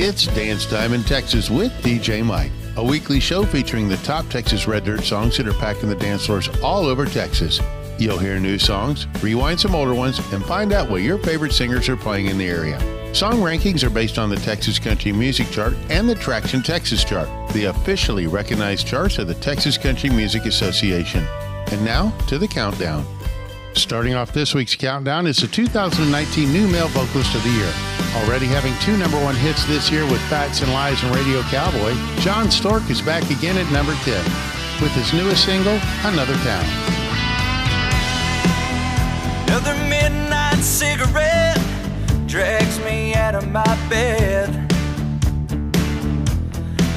It's Dance Time in Texas with DJ Mike, a weekly show featuring the top Texas Red Dirt songs that are packing the dance floors all over Texas. You'll hear new songs, rewind some older ones, and find out what your favorite singers are playing in the area. Song rankings are based on the Texas Country Music Chart and the Traction Texas Chart, the officially recognized charts of the Texas Country Music Association. And now to the countdown. Starting off this week's countdown is the 2019 New Male Vocalist of the Year. Already having two number one hits this year with Facts and Lies and Radio Cowboy, Jon Stork is back again at number 10 with his newest single, Another Town. Another midnight cigarette drags me out of my bed.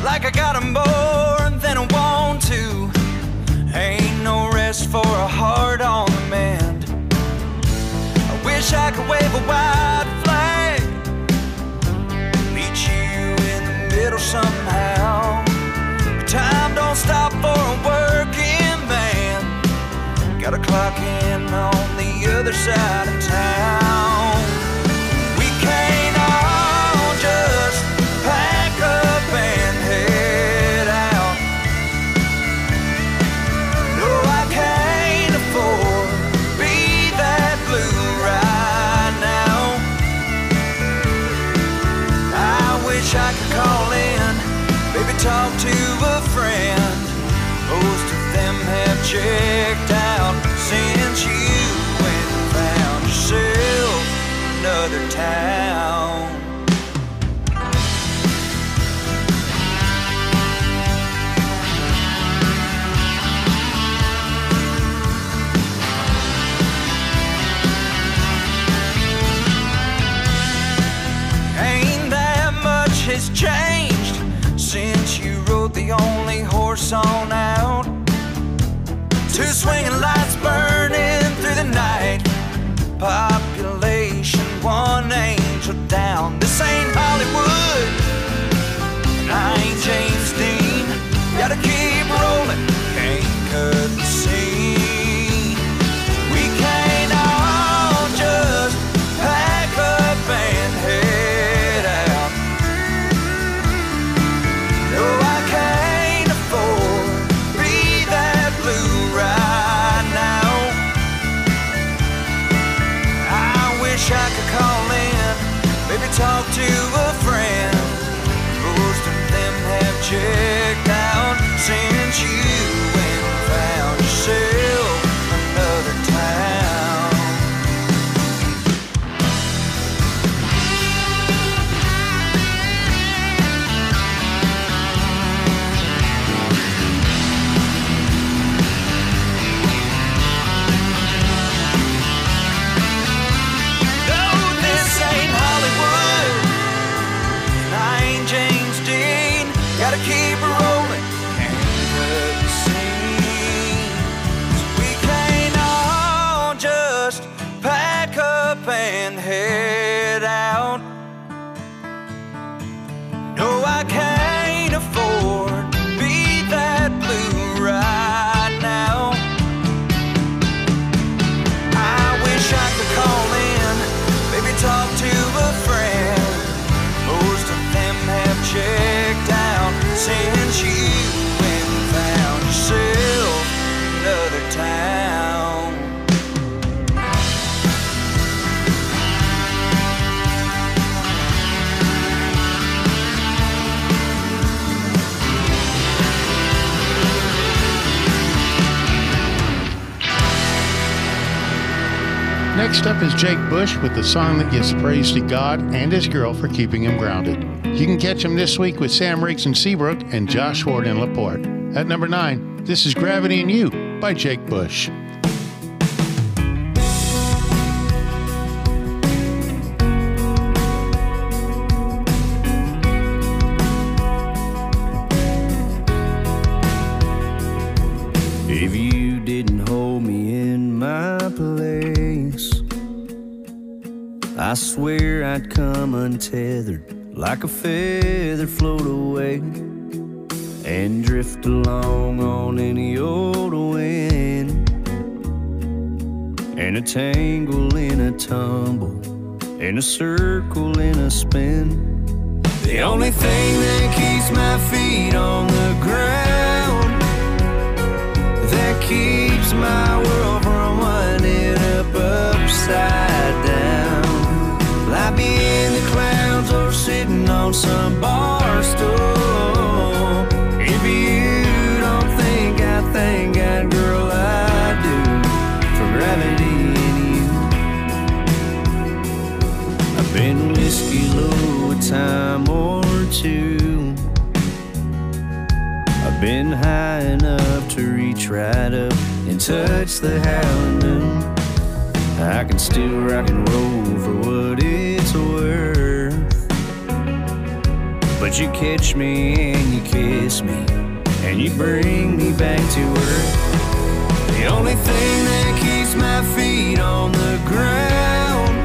Like I got more than I want to. Ain't no rest for a heart on the mend. Wish I could wave a white flag Meet you in the middle somehow. But time don't stop for a working man. Got a clock in on the other side of town. Wish I could call in, maybe talk to a friend. Most of them have checked out since you went and found yourself another town. On out. Two swinging lights burning through the night. Population one angel down. This ain't Hollywood. Next up is Jake Bush with the song that gives praise to God and his girl for keeping him grounded. You can catch him this week with Sam Riggs in Seabrook and Josh Ward in LaPorte. At number nine, this is Gravity and You by Jake Bush. I'd come untethered like a feather float away and drift along on any old wind and a tangle in a tumble and a circle in a spin. The only thing that keeps my feet on the ground, that keeps my world from winding up upside down. Or sitting on some bar stool? If you don't think I think God, girl, I do for gravity in you. I've been whiskey low a time or two. I've been high enough to reach right up and touch the howling moon. I can still rock and roll for what But you catch me and you kiss me and you bring me back to earth. The only thing that keeps my feet on the ground,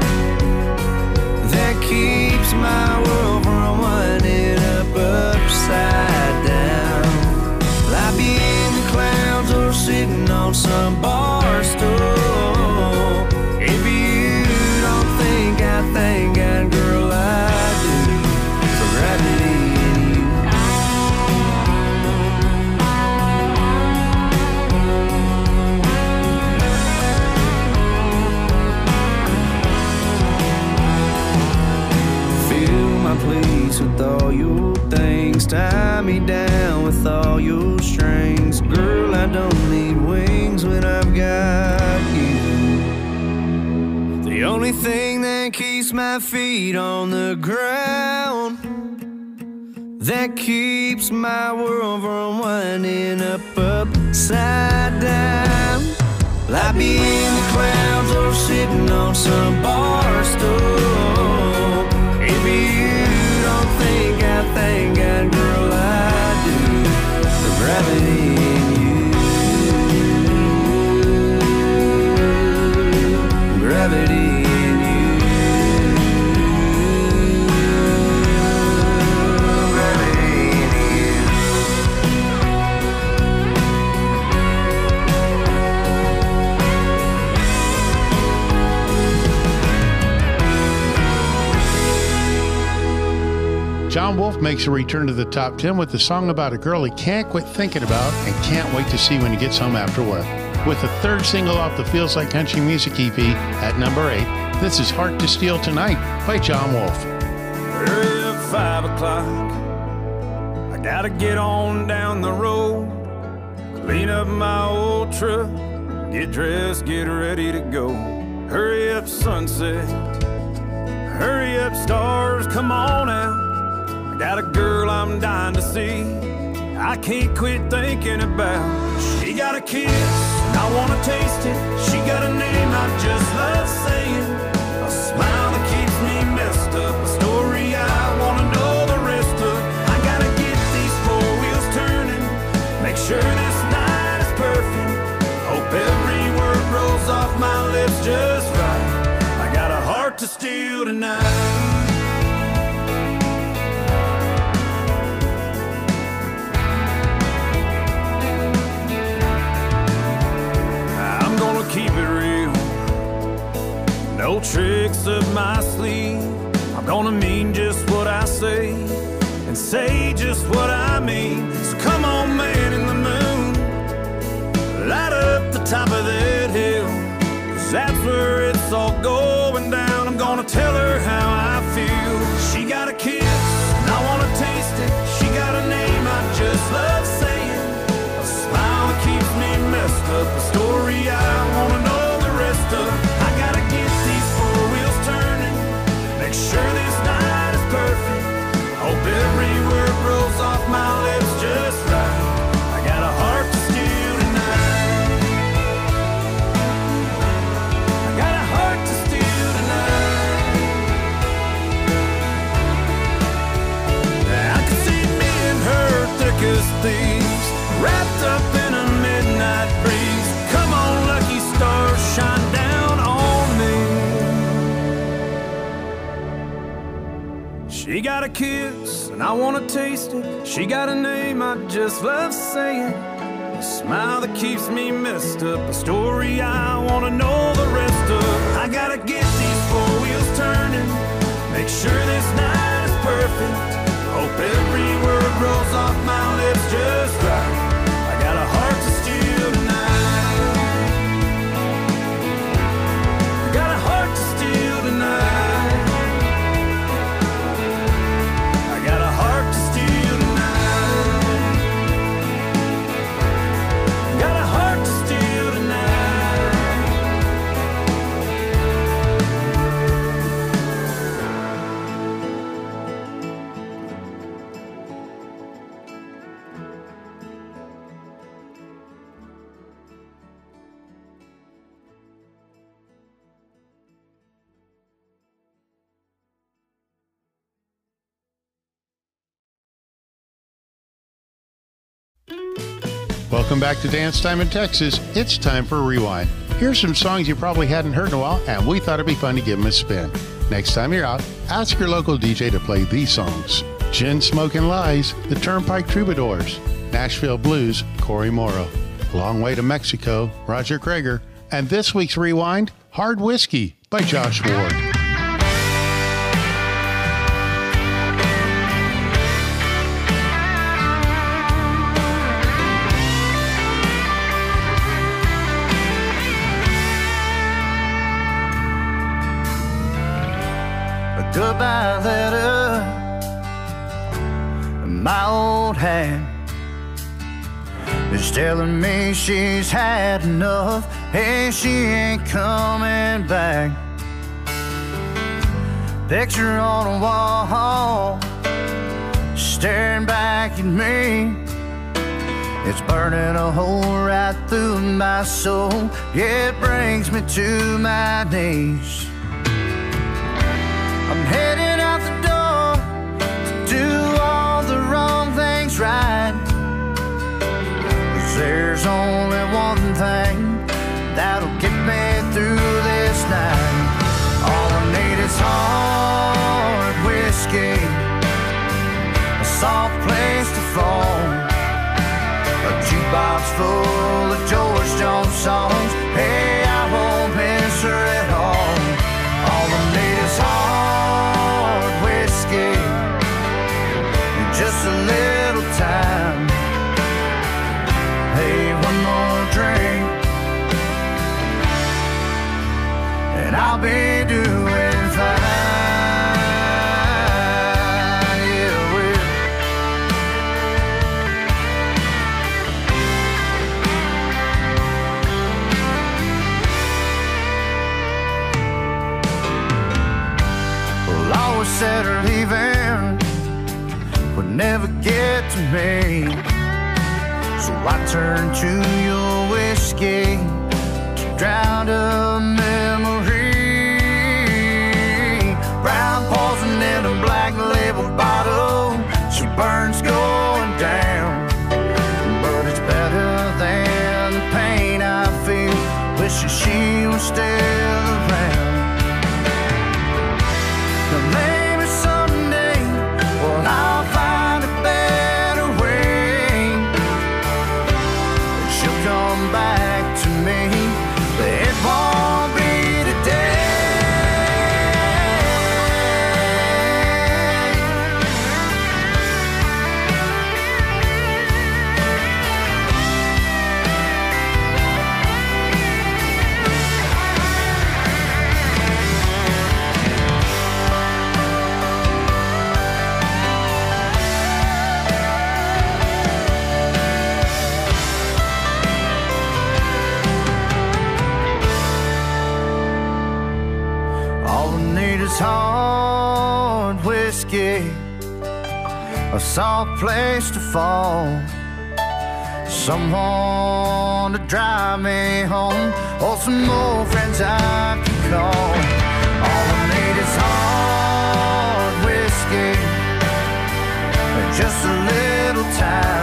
that keeps my world keeps my world from winding up upside down. Will I be in the clouds or sitting on some bar Makes a return to the top 10 with a song about a girl he can't quit thinking about and can't wait to see when he gets home after work. With the third single off the Feels Like Country Music EP at number 8, this is Heart to Steal Tonight by Jon Wolfe. Early at five o'clock. I gotta get on down the road, clean up my old truck, get dressed, get ready to go. Hurry up, sunset. Hurry up, stars, come on out. Got a girl I'm dying to see. I can't quit thinking about. She got a kiss, I wanna taste it. She got a name I just love saying. A smile that keeps me messed up. A story I wanna know the rest of. I gotta get these four wheels turning. Make sure this night is perfect. Hope every word rolls off my lips just right. I got a heart to steal tonight. No tricks up my sleeve. I'm gonna mean just what I say and say just what I mean. So come on, man in the moon. Light up the top of that hill. Cause that's where it's all going She got a kiss, and I wanna taste it. She got a name I just love saying. A smile that keeps me messed up. A story I wanna know the rest of. I gotta get these four wheels turning. Make sure this night is perfect. Hope every word rolls off my lips just right. I got a heart to steal. Welcome back to Dance Time in Texas. It's time for a rewind. Here's some songs you probably hadn't heard in a while, and we thought it'd be fun to give them a spin. Next time you're out, ask your local DJ to play these songs Gin Smoking Lies, The Turnpike Troubadours, Nashville Blues, Cory Morrow, Long Way to Mexico, Roger Creager, and this week's rewind, Hard Whiskey by Josh Ward. Hand is telling me she's had enough and she ain't coming back. Picture on a wall staring back at me. It's burning a hole right through my soul. It brings me to my knees. I'm heading there's only one thing that'll get me through this night. All I need is hard whiskey, a soft place to fall, a jukebox full of George Jones songs. I'll be doing fine. Yeah, Well, always said leaving would never get to me. So I to your whiskey to drown a place to fall, someone to drive me home, or some more friends I can call. All I need is hard whiskey, just a little time.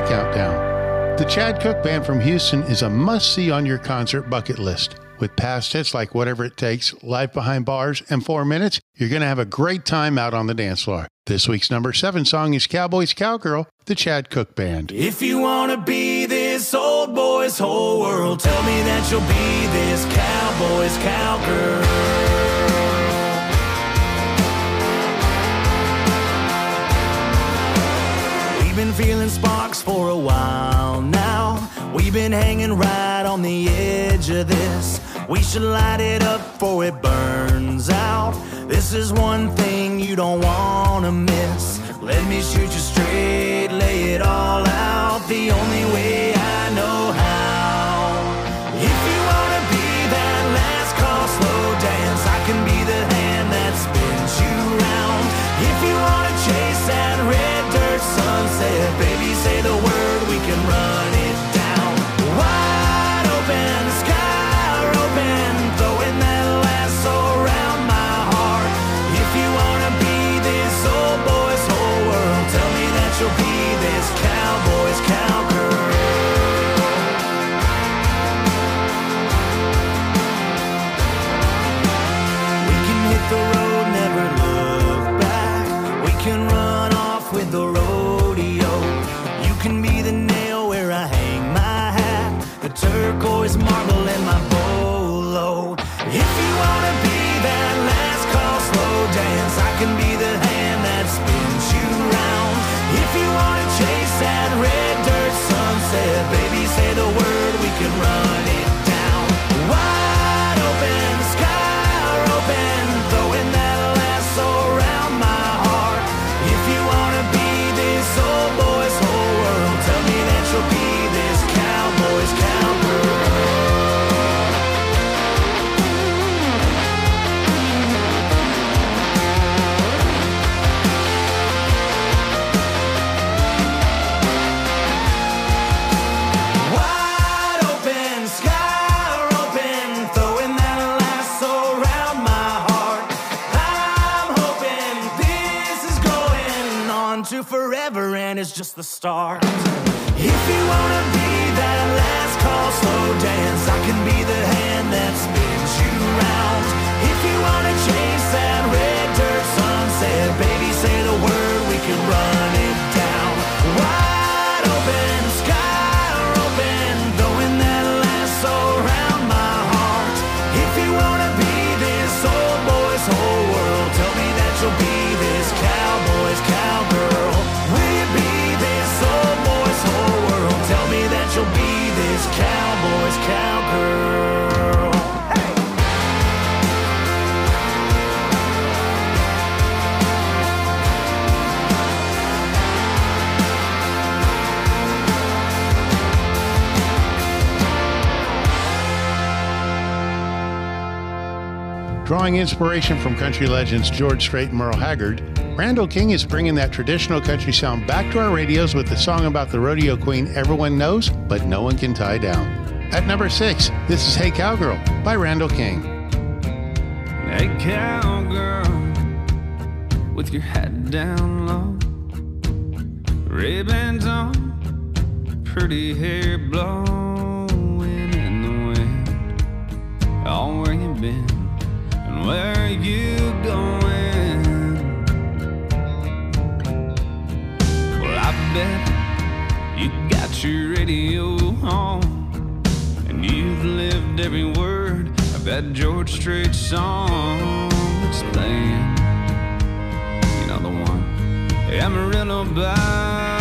The countdown. The Chad Cooke Band from Houston is a must see on your concert bucket list. With past hits like Whatever It Takes, Live Behind Bars, and Four Minutes, you're going to have a great time out on the dance floor. This week's number seven song is Cowboys Cowgirl, the Chad Cooke Band. If you wanna be this old boy's whole world, tell me that you'll be this cowboy's cowgirl. We've been feeling sparks for a while now. We've been hanging right on the edge of this. We should light it up before it burns out. This is one thing you don't wanna miss. Let me shoot you straight, lay it all out. The only way Drawing inspiration from country legends George Strait and Merle Haggard, Randall King is bringing that traditional country sound back to our radios with the song about the rodeo queen everyone knows but no one can tie down. At number six, this is Hey Cowgirl by Randall King. Hey cowgirl, with your hat down low, ribbons on, pretty hair blowing in the wind. Oh, where you been? where are you going? Well, I bet you got your radio on, and you've lived every word of that George Strait song that's playing. You know the one, Amarillo by.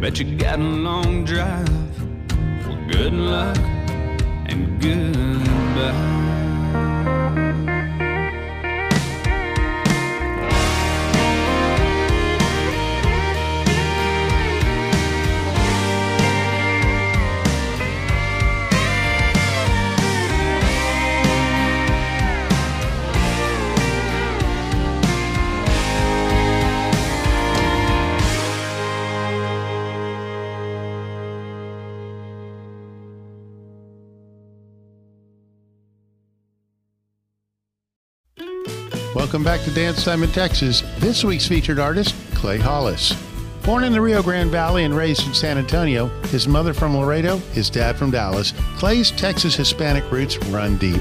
Bet you got a long drive. Well, good luck Welcome back to Dance Time in Texas. This week's featured artist, Clay Hollis. Born in the Rio Grande Valley and raised in San Antonio, his mother from Laredo, his dad from Dallas, Clay's Texas Hispanic roots run deep.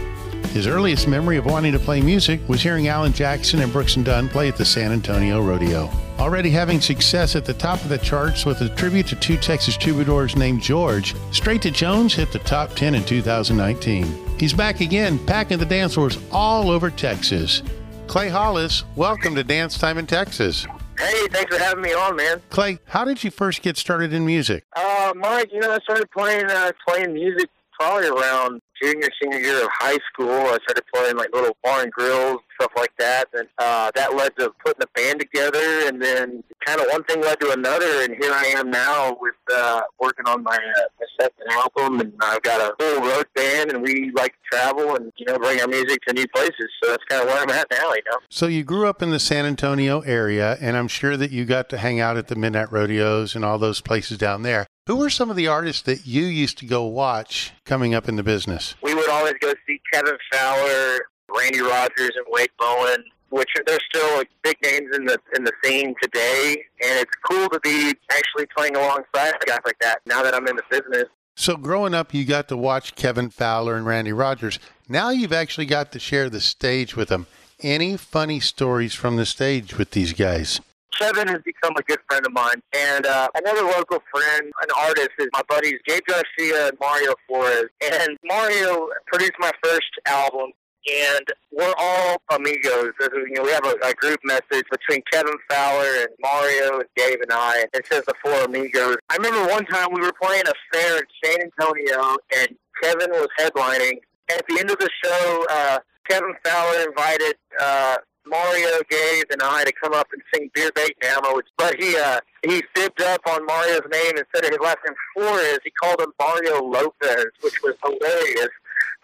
His earliest memory of wanting to play music was hearing Alan Jackson and Brooks and Dunn play at the San Antonio Rodeo. Already having success at the top of the charts with a tribute to two Texas troubadours named George, Strait to Jones hit the top 10 in 2019. He's back again, packing the dance floors all over Texas. Clay Hollis, welcome to Dance Time in Texas. Hey, thanks for having me on, man. Clay, how did you first get started in music? Uh, Mike, you know, I started playing uh, playing music probably around junior, senior year of high school. I started playing like little bar and grills, stuff like that. And uh, that led to putting a band together. And then kind of one thing led to another. And here I am now with uh, working on my, uh, second album. And I've got a full road band and we like to travel and, you know, bring our music to new places. So that's kind of where I'm at now, you know. So you grew up in the San Antonio area, and I'm sure that you got to hang out at the Midnight Rodeos and all those places down there. Who were some of the artists that you used to go watch coming up in the business? We would always go see Kevin Fowler, Randy Rogers, and Wade Bowen, which are, they're still like big names in the in the scene today. And it's cool to be actually playing alongside guys like that now that I'm in the business. So growing up, you got to watch Kevin Fowler and Randy Rogers. Now you've actually got to share the stage with them. Any funny stories from the stage with these guys? Kevin has become a good friend of mine. And uh, another local friend, an artist, is my buddies Gabe Garcia and Mario Flores. And Mario produced my first album. And we're all amigos. You know, we have a, a group message between Kevin Fowler and Mario and Gabe and I. It says the four amigos. I remember one time we were playing a fair in San Antonio, and Kevin was headlining. At the end of the show, uh, Kevin Fowler invited uh, Mario, Gabe, and I to come up and sing Beer Bait Ammo. But he uh, he fibbed up on Mario's name instead of his last name Flores. He called him Mario Lopez, which was hilarious.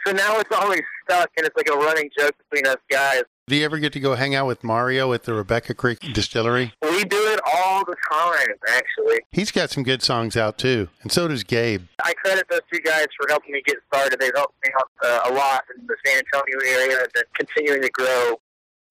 So now it's always stuck, and it's like a running joke between us guys. Do you ever get to go hang out with Mario at the Rebecca Creek Distillery? We do it all the time, actually. He's got some good songs out too, and so does Gabe. I credit those two guys for helping me get started. They've helped me out uh, a lot in the San Antonio area and continuing to grow.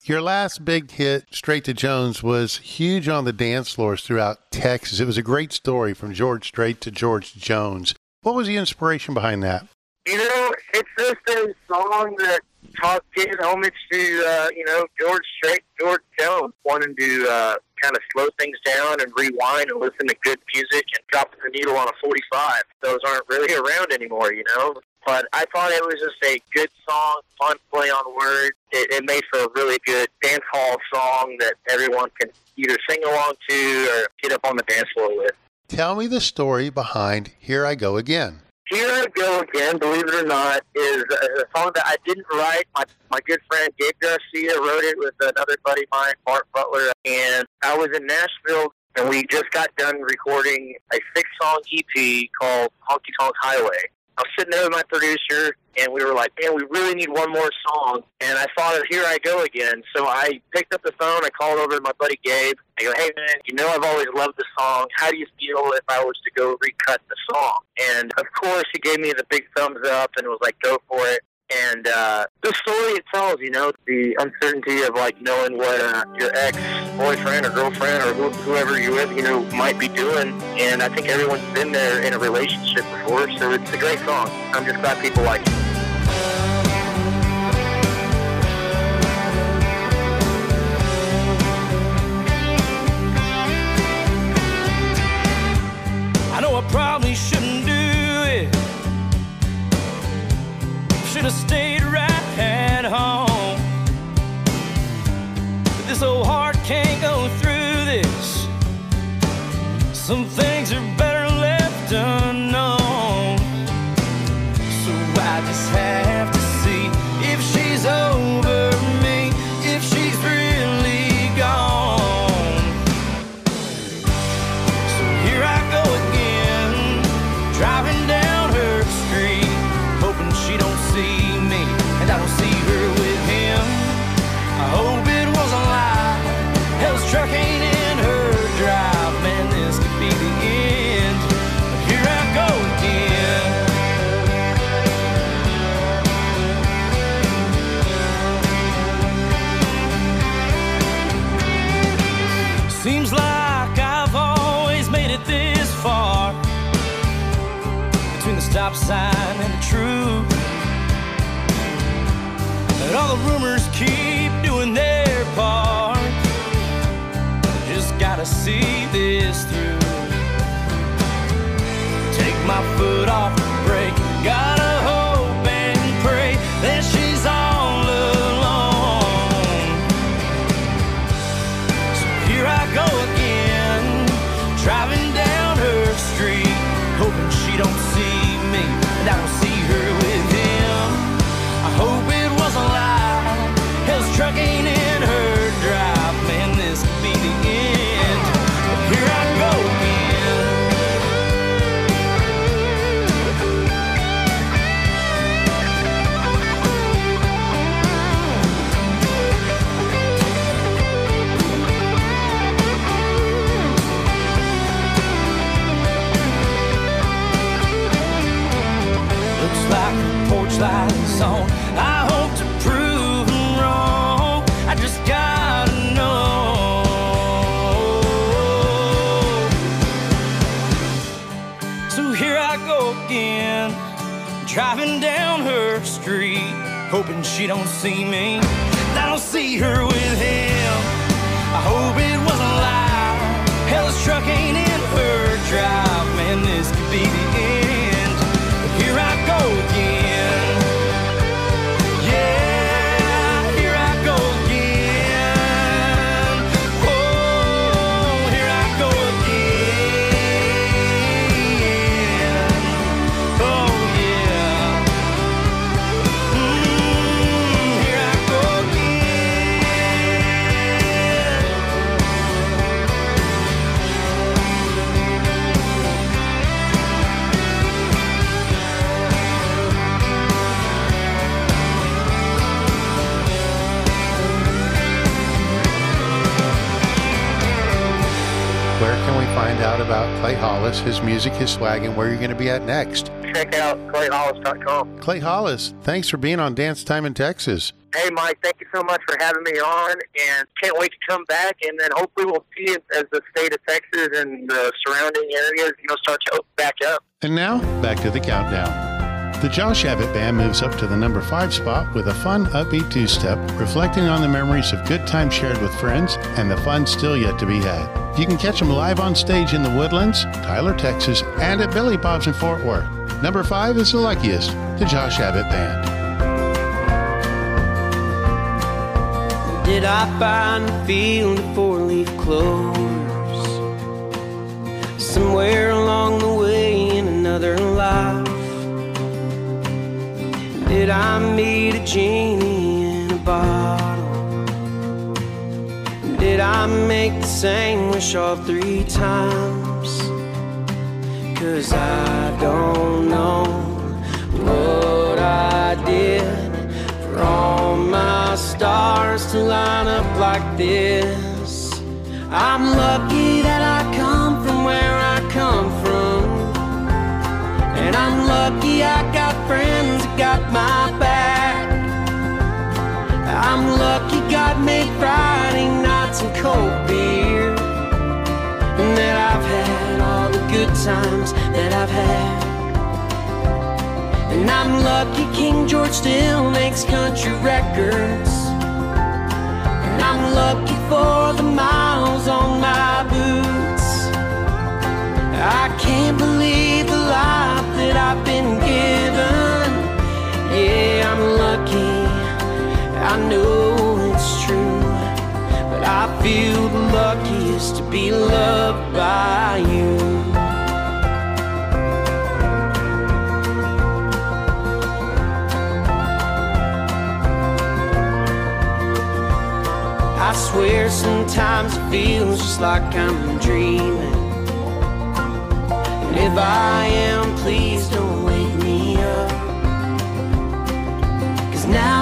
Your last big hit, Strait to Jones, was huge on the dance floors throughout Texas. It was a great story from George Strait to George Jones. What was the inspiration behind that? You know, it's just a song that talk, gives homage to, uh, you know, George Strait, George Jones, wanting to uh, kind of slow things down and rewind and listen to good music and drop the needle on a 45. Those aren't really around anymore, you know? But I thought it was just a good song, fun play on words. It, it made for a really good dance hall song that everyone can either sing along to or get up on the dance floor with. Tell me the story behind Here I Go Again. Here I Go Again, believe it or not, is a song that I didn't write. My, my good friend Gabe Garcia wrote it with another buddy of mine, Bart Butler. And I was in Nashville, and we just got done recording a six song EP called Honky Tonk Highway. I was sitting there with my producer, and we were like, man, we really need one more song. And I thought Here I Go Again. So I picked up the phone, I called over to my buddy Gabe. I go, hey, man, you know I've always loved the song. How do you feel if I was to go recut the song? And of course, he gave me the big thumbs up and was like, go for it. And uh, the story it tells, you know, the uncertainty of like knowing what uh, your ex boyfriend or girlfriend or wh- whoever you're with, you know, might be doing. And I think everyone's been there in a relationship before, so it's a great song. I'm just glad people like it. I know I probably shouldn't Should have stayed right at home. But this old heart can't go through this. Some things are better left unknown. Seems like I've always made it this far between the stop sign and the truth. But all the rumors keep doing their part. Just gotta see this through. Take my foot off the brake. Gotta she don't see me. I don't see her His music, his swag, and where you're going to be at next? Check out clayhollis.com. Clay Hollis, thanks for being on Dance Time in Texas. Hey, Mike, thank you so much for having me on, and can't wait to come back. And then hopefully we'll see it as the state of Texas and the surrounding areas, you know, start to open back up. And now, back to the countdown. The Josh Abbott Band moves up to the number five spot with a fun, upbeat two step, reflecting on the memories of good times shared with friends and the fun still yet to be had. You can catch them live on stage in the Woodlands, Tyler, Texas, and at Billy Bob's in Fort Worth. Number five is the luckiest, the Josh Abbott Band. Did I find a field of four-leaf clovers I meet a genie in a bottle? Did I make the same wish off three times? Cause I don't know what I did for all my stars to line up like this. I'm lucky that I come from where I come from. And I'm lucky I got friends that got my. I'm lucky God made Friday nights and cold beer. And that I've had all the good times that I've had. And I'm lucky King George still makes country records. And I'm lucky for the miles on my boots. I can't believe the life that I've been given. Yeah, I'm lucky. I know it's true, but I feel the luckiest to be loved by you. I swear sometimes it feels just like I'm dreaming. And if I am, please don't.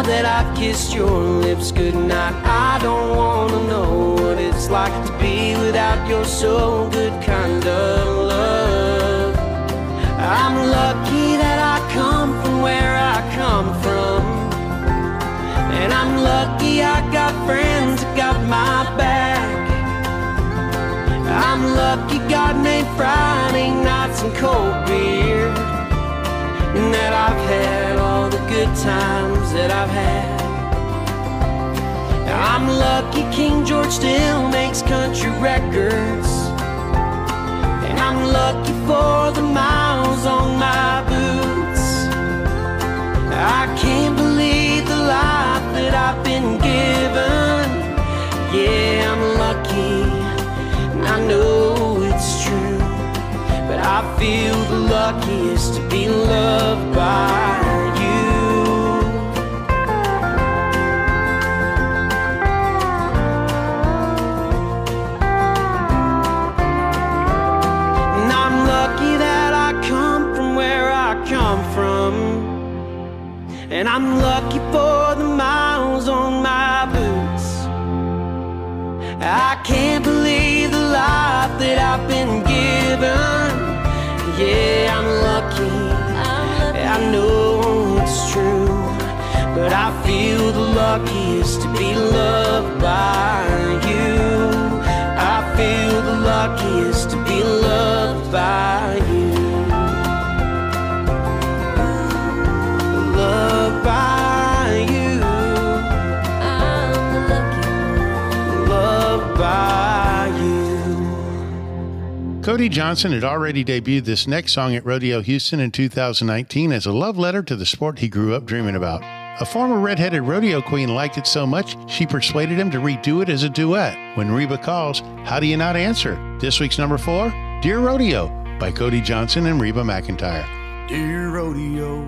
That I've kissed your lips goodnight, I don't wanna know what it's like to be without your so good kind of love. I'm lucky that I come from where I come from. And I'm lucky I got friends that got my back. I'm lucky God made Friday nights and cold beer. And that I've had good times that I've had. I'm lucky King George still makes country records. And I'm lucky for the miles on my boots. I can't believe the life that I've been given. Yeah, I'm lucky, and I know it's true. But I feel the luckiest to be loved by And I'm lucky for the Cody Johnson had already debuted this next song at Rodeo Houston in 2019 as a love letter to the sport he grew up dreaming about. A former redheaded rodeo queen liked it so much, she persuaded him to redo it as a duet. When Reba calls, how do you not answer? This week's number four, Dear Rodeo by Cody Johnson and Reba McEntire. Dear rodeo,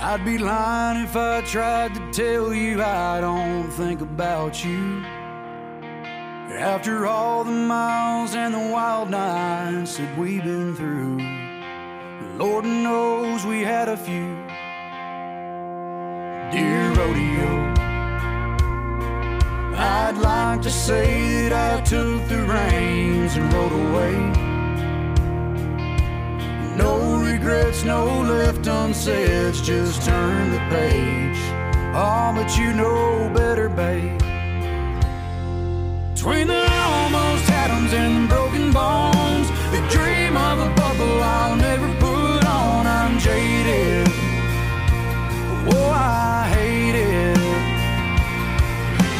I'd be lying if I tried to tell you I don't think about you. After all the miles and the wild nights that we've been through, Lord knows we had a few. Dear rodeo, I'd like to say that I took the reins and rode away. No regrets, no left unsaid, just turn the page. Oh, but you know better, babe. Between the almost atoms and broken bones, the dream of a bubble I'll never put on. I'm jaded. Oh, I hate it.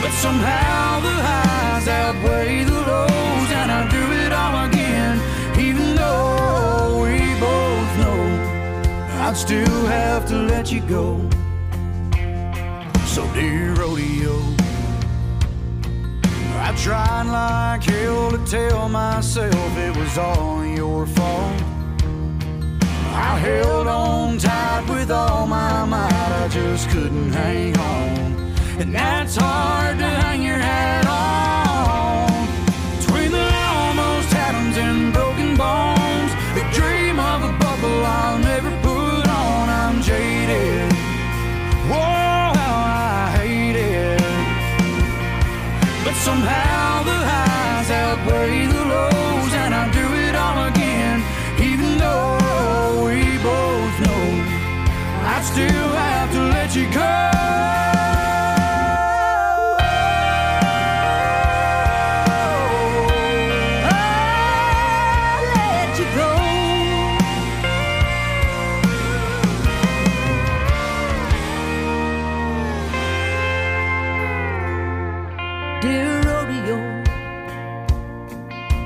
But somehow the highs outweigh the lows, and I do it all again, even though we both know I'd still have to let you go. Tried like hell to tell myself it was all your fault. I held on tight with all my might, I just couldn't hang on. And that's hard to hang your hat on.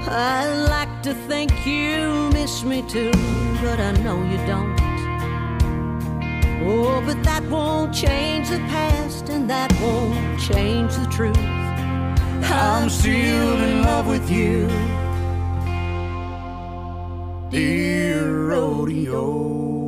I like to think you miss me too, but I know you don't. Oh, but that won't change the past, and that won't change the truth. I'm still in love with you, dear rodeo.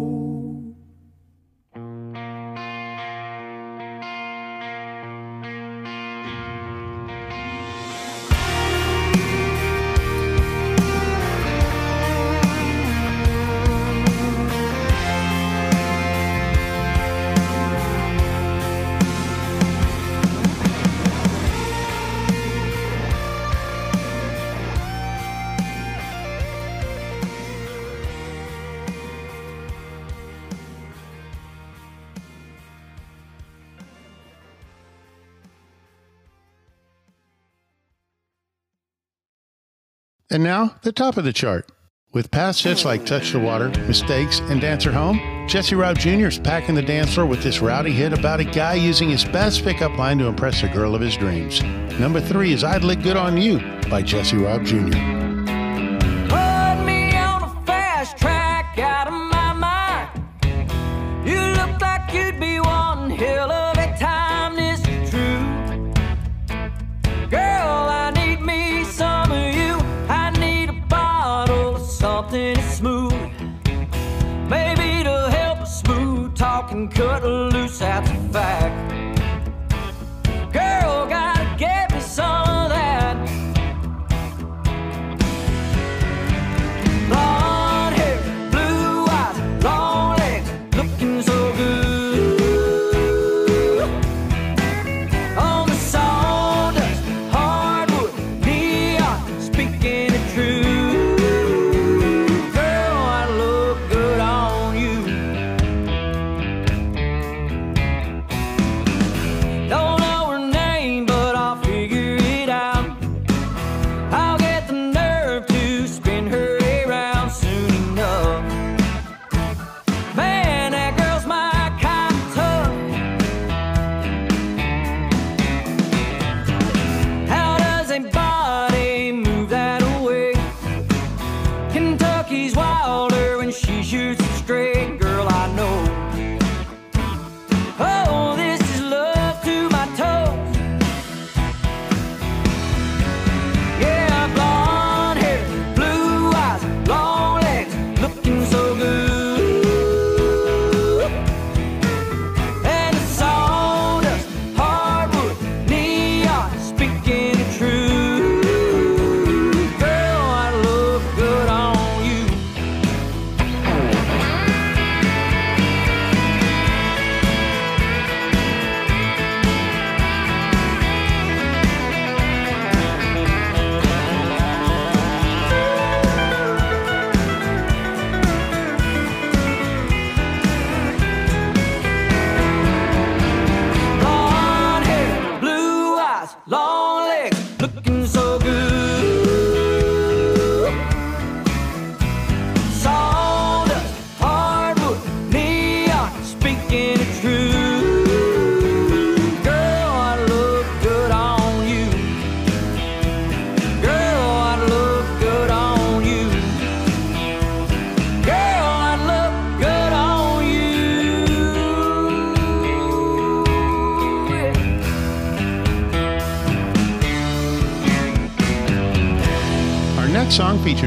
And now, the top of the chart. With past hits like Touch the Water, Mistakes, and Dance Her Home, Jesse Raub Jr. is packing the dance floor with this rowdy hit about a guy using his best pickup line to impress the girl of his dreams. Number three is I'd Look Good on You by Jesse Raub Jr. cut loose. That's a fact.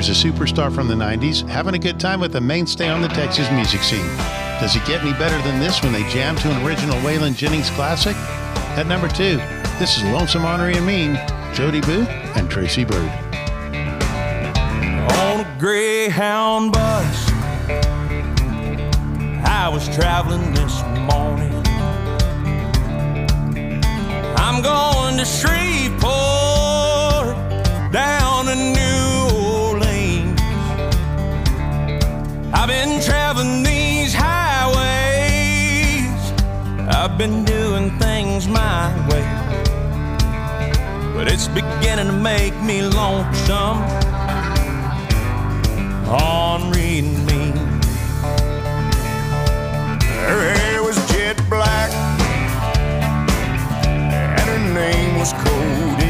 A superstar from the 90s having a good time with a mainstay on the Texas music scene. Does it get any better than this when they jam to an original Waylon Jennings classic? At number two, this is Lonesome Ornery and Mean, Jody Booth and Tracy Byrd. on a Greyhound bus. I was traveling this morning. I'm going to Shreveport, down to New been traveling these highways. I've been doing things my way. But it's beginning to make me lonesome on reading me. Her hair was jet black, and her name was Codeine.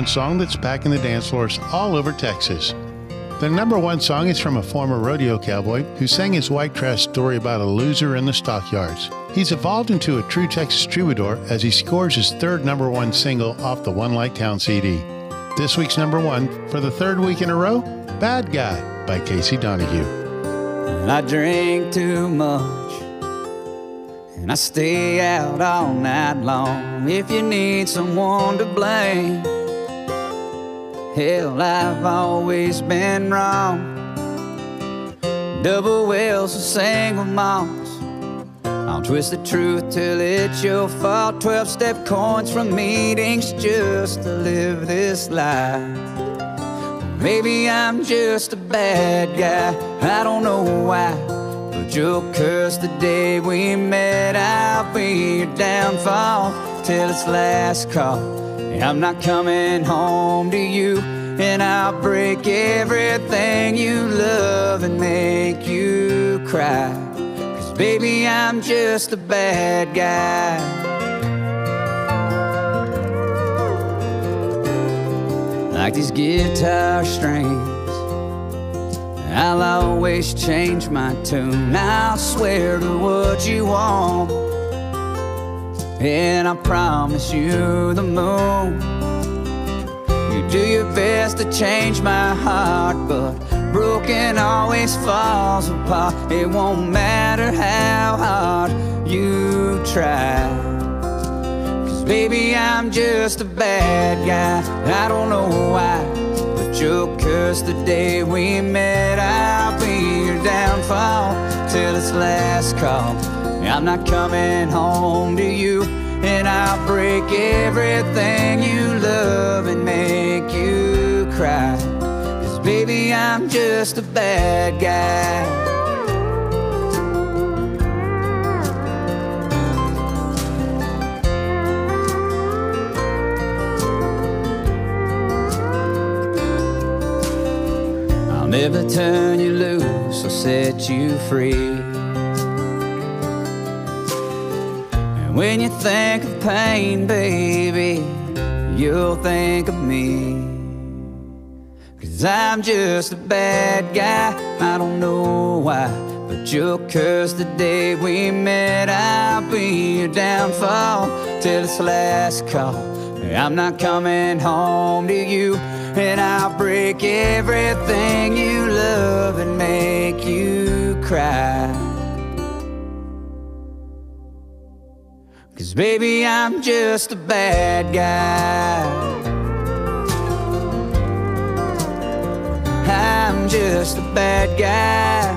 One song that's packing the dance floors all over Texas. The number one song is from a former rodeo cowboy who sang his white trash story about a loser in the stockyards. He's evolved into a true Texas troubadour as he scores his third number one single off the One Light Town CD. This week's number one for the third week in a row, Bad Guy by Casey Donahew. I drink too much and I stay out all night long. If you need someone to blame, hell, I've always been wrong. Double wheels or single malts. I'll twist the truth till it's your fault. 12 step coins from meetings just to live this life. Maybe I'm just a bad guy. I don't know why. But you'll curse the day we met. I'll be your downfall till it's last call. And I'm not coming home to you. And I'll break everything you love and make you cry. Cause baby, I'm just a bad guy. like these guitar strings. I'll always change my tune. I'll swear to what you want. And I promise you the moon. You do your best to change my heart, but broken always falls apart. It won't matter how hard you try. Cause baby, I'm just a bad guy. I don't know why, but you'll curse the day we met. I'll be your downfall till it's last call. I'm not coming home to you, and I'll break everything you love and make you cry. Cause baby, I'm just a bad guy. I'll never turn you loose or set you free. And when you think of pain, baby, you'll think of me. Cause I'm just a bad guy, I don't know why. But you'll curse the day we met. I'll be your downfall till it's last call. I'm not coming home to you, and I'll break everything you love and make you cry. Cause baby, I'm just a bad guy. I'm just a bad guy.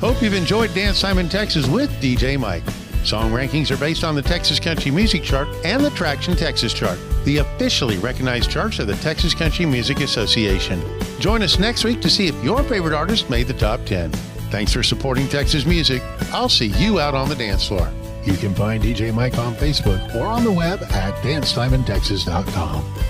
Hope you've enjoyed Dance Time in Texas with DJ Mike. Song rankings are based on the Texas Country Music Chart and the Traction Texas Chart, the officially recognized charts of the Texas Country Music Association. Join us next week to see if your favorite artist made the top 10. Thanks for supporting Texas music. I'll see you out on the dance floor. You can find DJ Mike on Facebook or on the web at dancetimeintexas.com.